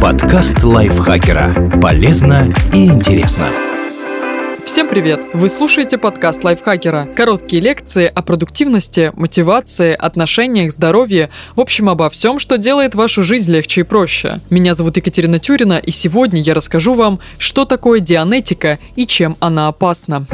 Подкаст лайфхакера. Полезно и интересно. Всем привет! Вы слушаете подкаст лайфхакера. Короткие лекции о продуктивности, мотивации, отношениях, здоровье, в общем, обо всем, что делает вашу жизнь легче и проще. Меня зовут Екатерина Тюрина, и сегодня я расскажу вам, что такое дианетика и чем она опасна.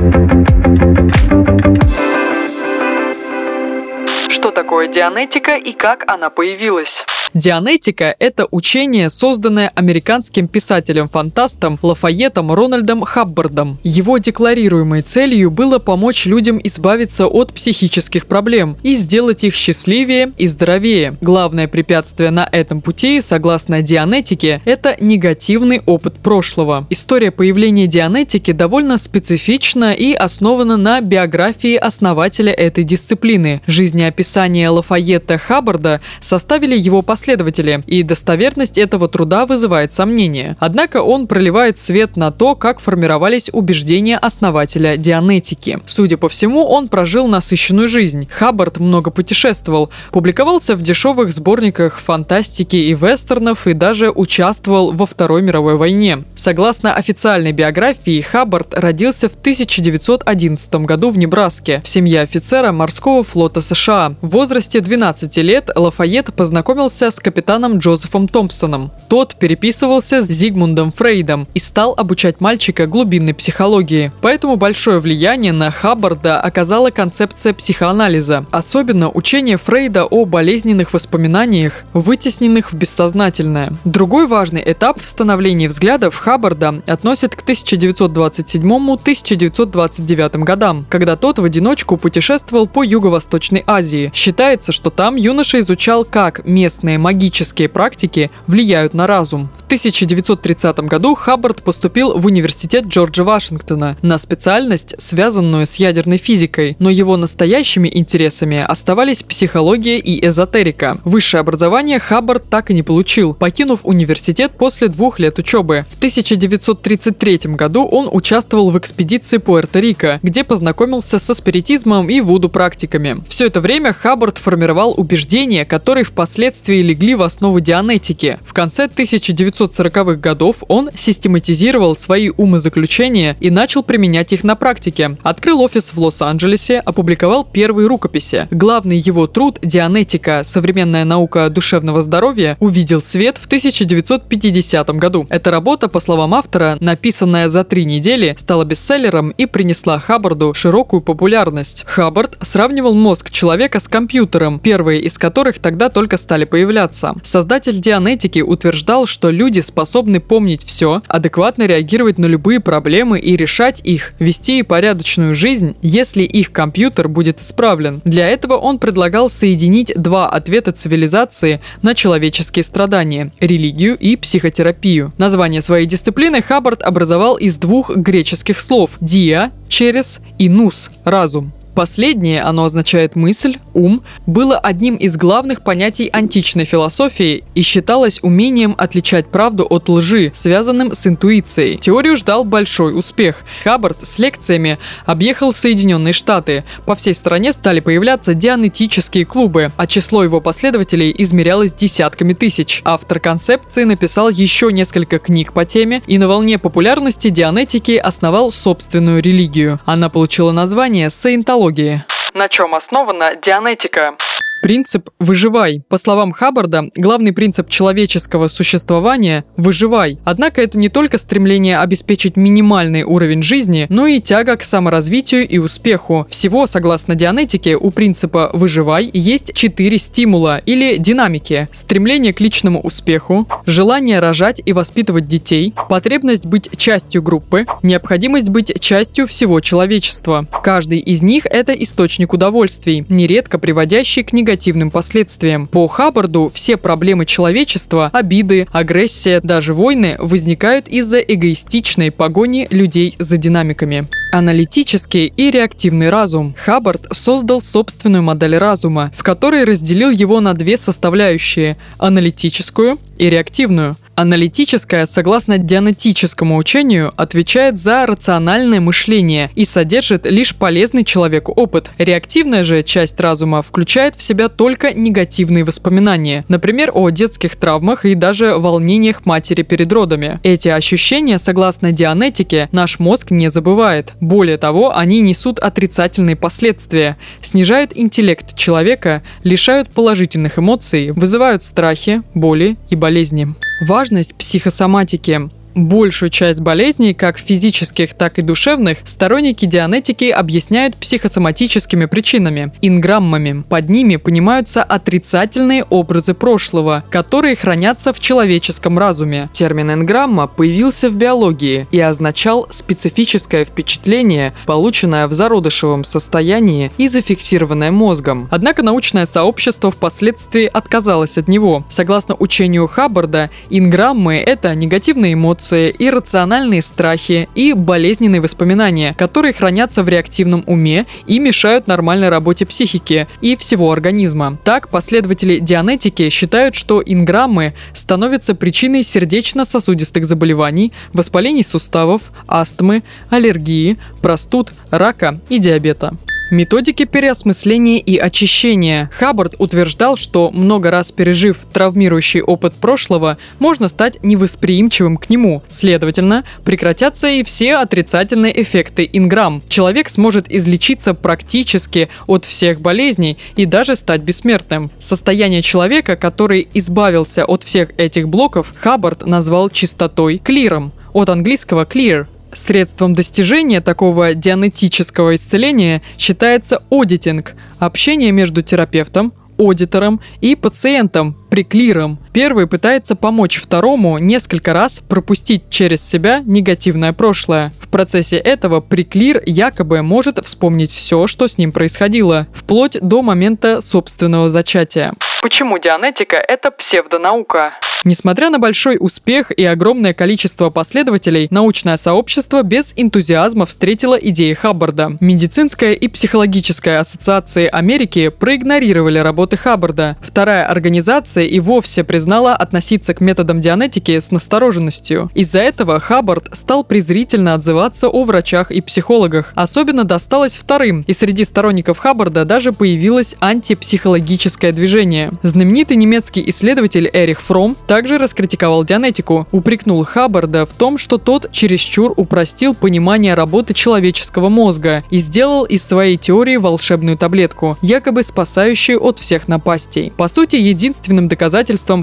Что такое дианетика и как она появилась? Дианетика – это учение, созданное американским писателем-фантастом Лафайетом Рональдом Хаббардом. Его декларируемой целью было помочь людям избавиться от психических проблем и сделать их счастливее и здоровее. Главное препятствие на этом пути, согласно Дианетике, это негативный опыт прошлого. История появления Дианетики довольно специфична и основана на биографии основателя этой дисциплины. Жизнеописание Лафайета Хаббарда составили его последователи последователи, и достоверность этого труда вызывает сомнения. Однако он проливает свет на то, как формировались убеждения основателя дианетики. Судя по всему, он прожил насыщенную жизнь. Хаббард много путешествовал, публиковался в дешевых сборниках фантастики и вестернов и даже участвовал во Второй мировой войне. Согласно официальной биографии, Хаббард родился в 1911 году в Небраске в семье офицера морского флота США. В возрасте 12 лет Лафайет познакомился с капитаном Джозефом Томпсоном. Тот переписывался с Зигмундом Фрейдом и стал обучать мальчика глубинной психологии. Поэтому большое влияние на Хаббарда оказала концепция психоанализа, особенно учение Фрейда о болезненных воспоминаниях, вытесненных в бессознательное. Другой важный этап в становлении взглядов Хаббарда относит к 1927-1929 годам, когда тот в одиночку путешествовал по Юго-Восточной Азии. Считается, что там юноша изучал, как местные магические практики влияют на разум. В 1930 году Хаббард поступил в университет Джорджа Вашингтона на специальность, связанную с ядерной физикой, но его настоящими интересами оставались психология и эзотерика. Высшее образование Хаббард так и не получил, покинув университет после двух лет учебы. В 1933 году он участвовал в экспедиции Пуэрто-Рико, где познакомился со спиритизмом и вуду-практиками. Все это время Хаббард формировал убеждения, которые впоследствии легли в основу дианетики. В конце 1940-х годов он систематизировал свои умозаключения и начал применять их на практике. Открыл офис в Лос-Анджелесе, опубликовал первые рукописи. Главный его труд «Дианетика. Современная наука душевного здоровья» увидел свет в 1950 году. Эта работа, по словам автора, написанная за три недели, стала бестселлером и принесла Хаббарду широкую популярность. Хаббард сравнивал мозг человека с компьютером, первые из которых тогда только стали появляться меняться. Создатель Дианетики утверждал, что люди способны помнить все, адекватно реагировать на любые проблемы и решать их, вести порядочную жизнь, если их компьютер будет исправлен. Для этого он предлагал соединить два ответа цивилизации на человеческие страдания – религию и психотерапию. Название своей дисциплины Хаббард образовал из двух греческих слов – «диа» – «через» и «нус» – «разум». Последнее, оно означает мысль, ум, было одним из главных понятий античной философии и считалось умением отличать правду от лжи, связанным с интуицией. Теорию ждал большой успех. Хаббард с лекциями объехал Соединенные Штаты. По всей стране стали появляться дианетические клубы, а число его последователей измерялось десятками тысяч. Автор концепции написал еще несколько книг по теме и на волне популярности дианетики основал собственную религию. Она получила название саентология психологии. На чем основана дианетика? Принцип «выживай». По словам Хаббарда, главный принцип человеческого существования – «выживай». Однако это не только стремление обеспечить минимальный уровень жизни, но и тяга к саморазвитию и успеху. Всего, согласно дианетике, у принципа «выживай» есть четыре стимула или динамики. Стремление к личному успеху, желание рожать и воспитывать детей, потребность быть частью группы, необходимость быть частью всего человечества. Каждый из них – это источник удовольствий, нередко приводящий к негативным негативным последствиям. По Хаббарду все проблемы человечества, обиды, агрессия, даже войны возникают из-за эгоистичной погони людей за динамиками. Аналитический и реактивный разум. Хаббард создал собственную модель разума, в которой разделил его на две составляющие – аналитическую и реактивную. Аналитическое, согласно дианетическому учению, отвечает за рациональное мышление и содержит лишь полезный человеку опыт. Реактивная же часть разума включает в себя только негативные воспоминания, например, о детских травмах и даже волнениях матери перед родами. Эти ощущения, согласно дианетике, наш мозг не забывает. Более того, они несут отрицательные последствия, снижают интеллект человека, лишают положительных эмоций, вызывают страхи, боли и болезни. Важность психосоматики. Большую часть болезней, как физических, так и душевных, сторонники дианетики объясняют психосоматическими причинами – инграммами. Под ними понимаются отрицательные образы прошлого, которые хранятся в человеческом разуме. Термин инграмма появился в биологии и означал специфическое впечатление, полученное в зародышевом состоянии и зафиксированное мозгом. Однако научное сообщество впоследствии отказалось от него. Согласно учению Хаббарда, инграммы – это негативные эмоции, эмоции, иррациональные страхи и болезненные воспоминания, которые хранятся в реактивном уме и мешают нормальной работе психики и всего организма. Так, последователи дианетики считают, что инграммы становятся причиной сердечно-сосудистых заболеваний, воспалений суставов, астмы, аллергии, простуд, рака и диабета. Методики переосмысления и очищения. Хаббард утверждал, что много раз пережив травмирующий опыт прошлого, можно стать невосприимчивым к нему. Следовательно, прекратятся и все отрицательные эффекты инграмм. Человек сможет излечиться практически от всех болезней и даже стать бессмертным. Состояние человека, который избавился от всех этих блоков, Хаббард назвал чистотой, клиром от английского clear Средством достижения такого дианетического исцеления считается аудитинг – общение между терапевтом, аудитором и пациентом, приклиром. Первый пытается помочь второму несколько раз пропустить через себя негативное прошлое. В процессе этого приклир якобы может вспомнить все, что с ним происходило, вплоть до момента собственного зачатия. Почему дианетика – это псевдонаука? Несмотря на большой успех и огромное количество последователей, научное сообщество без энтузиазма встретило идеи Хаббарда. Медицинская и психологическая ассоциации Америки проигнорировали работы Хаббарда. Вторая организация и вовсе признала относиться к методам дианетики с настороженностью. Из-за этого Хаббард стал презрительно отзываться о врачах и психологах. Особенно досталось вторым, и среди сторонников Хаббарда даже появилось антипсихологическое движение. Знаменитый немецкий исследователь Эрих Фром также раскритиковал дианетику, упрекнул Хаббарда в том, что тот чересчур упростил понимание работы человеческого мозга и сделал из своей теории волшебную таблетку, якобы спасающую от всех напастей. По сути, единственным доказательством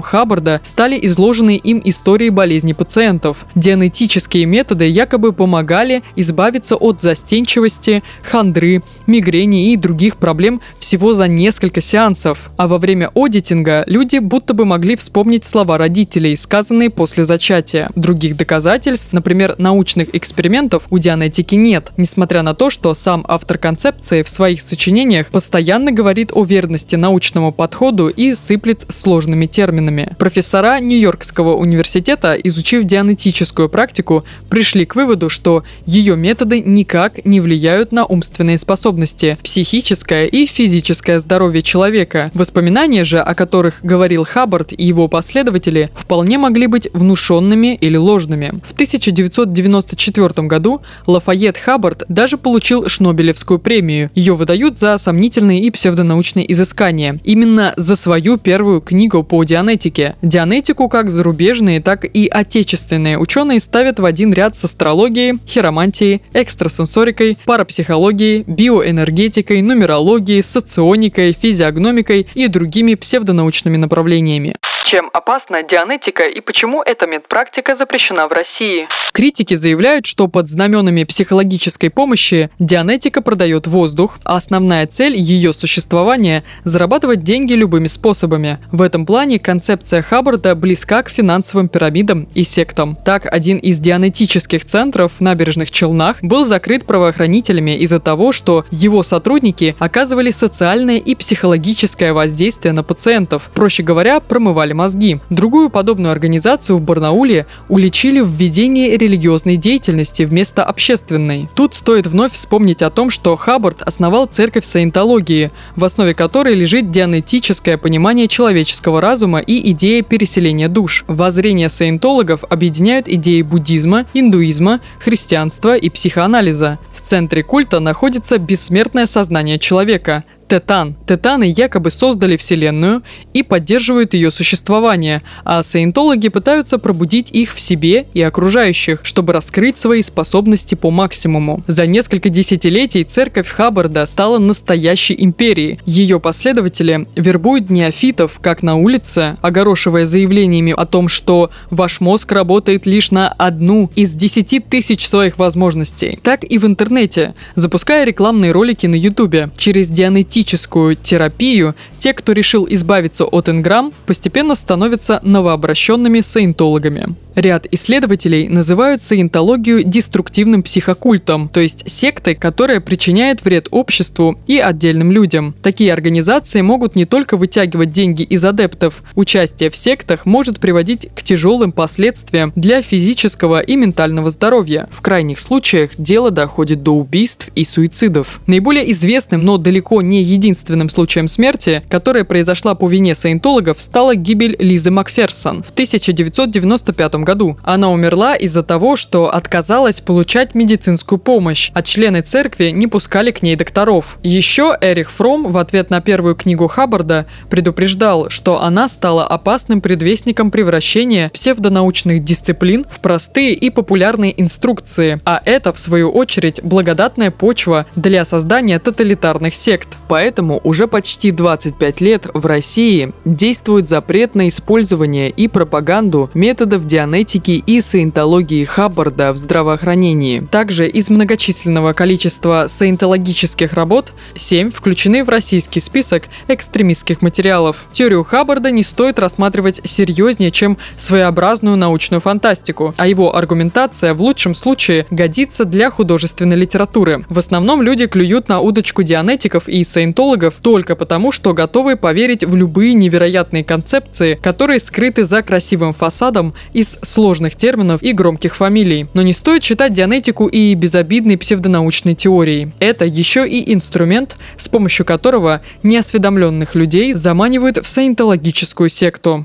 Хаббарда стали изложенные им истории болезней пациентов. Дианетические методы якобы помогали избавиться от застенчивости, хандры, мигрени и других проблем всего за несколько сеансов. А во время аудитинга люди будто бы могли вспомнить слова родителей, сказанные после зачатия. Других доказательств, например, научных экспериментов, у дианетики нет, несмотря на то, что сам автор концепции в своих сочинениях постоянно говорит о верности научному подходу и сыплет сложными терминами. Профессора Нью-Йоркского университета, изучив дианетическую практику, пришли к выводу, что ее методы никак не влияют на умственные способности, психическое и физическое здоровье человека. Воспоминания же, о которых говорил Хаббард и его последователи, вполне могли быть внушенными или ложными. В 1994 году Лафайет Хаббард даже получил Шнобелевскую премию. Ее выдают за сомнительные и псевдонаучные изыскания. Именно за свою первую книгу по дианетике. Дианетику как зарубежные, так и отечественные ученые ставят в один ряд с астрологией, хиромантией, экстрасенсорикой, парапсихологией, биоэнергетикой, нумерологией, соционикой, физиогномикой и другими псевдонаучными направлениями. Чем опасна дианетика и почему эта медпрактика запрещена в России? Критики заявляют, что под знаменами психологической помощи дианетика продает воздух, а основная цель ее существования – зарабатывать деньги любыми способами. В этом плане концепция Хаббарда близка к финансовым пирамидам и сектам. Так, один из дианетических центров в набережных Челнах был закрыт правоохранителями из-за того, что его сотрудники оказывали социальное и психологическое воздействие на пациентов. Проще говоря, промывали мозги. Другую подобную организацию в Барнауле уличили в ведении религиозной деятельности вместо общественной. Тут стоит вновь вспомнить о том, что Хаббард основал церковь саентологии, в основе которой лежит дианетическое понимание человеческого разума и идея переселения душ. Воззрения саентологов объединяют идеи буддизма, индуизма, христианства и психоанализа. В центре культа находится бессмертное сознание человека, Тетан. Тетаны якобы создали Вселенную и поддерживают ее существование, а саентологи пытаются пробудить их в себе и окружающих, чтобы раскрыть свои способности по максимуму. За несколько десятилетий церковь Хаббарда стала настоящей империей. Ее последователи вербуют неофитов как на улице, огорошивая заявлениями о том, что ваш мозг работает лишь на одну из десяти тысяч своих возможностей, так и в интернете, запуская рекламные ролики на ютубе. Через дианетические диагностическую терапию, те, кто решил избавиться от инграмм, постепенно становятся новообращенными саентологами. Ряд исследователей называют саентологию деструктивным психокультом, то есть сектой, которая причиняет вред обществу и отдельным людям. Такие организации могут не только вытягивать деньги из адептов, участие в сектах может приводить к тяжелым последствиям для физического и ментального здоровья. В крайних случаях дело доходит до убийств и суицидов. Наиболее известным, но далеко не единственным случаем смерти, которая произошла по вине саентологов, стала гибель Лизы Макферсон в 1995 году. Она умерла из-за того, что отказалась получать медицинскую помощь, а члены церкви не пускали к ней докторов. Еще Эрих Фром в ответ на первую книгу Хаббарда предупреждал, что она стала опасным предвестником превращения псевдонаучных дисциплин в простые и популярные инструкции, а это, в свою очередь, благодатная почва для создания тоталитарных сект. Поэтому уже почти 25 лет в России действует запрет на использование и пропаганду методов дианетики и саентологии Хаббарда в здравоохранении. Также из многочисленного количества саентологических работ 7 включены в российский список экстремистских материалов. Теорию Хаббарда не стоит рассматривать серьезнее, чем своеобразную научную фантастику, а его аргументация в лучшем случае годится для художественной литературы. В основном люди клюют на удочку дианетиков и саентологов только потому, что готовы поверить в любые невероятные концепции, которые скрыты за красивым фасадом из сложных терминов и громких фамилий. Но не стоит считать дианетику и безобидной псевдонаучной теорией. Это еще и инструмент, с помощью которого неосведомленных людей заманивают в саентологическую секту.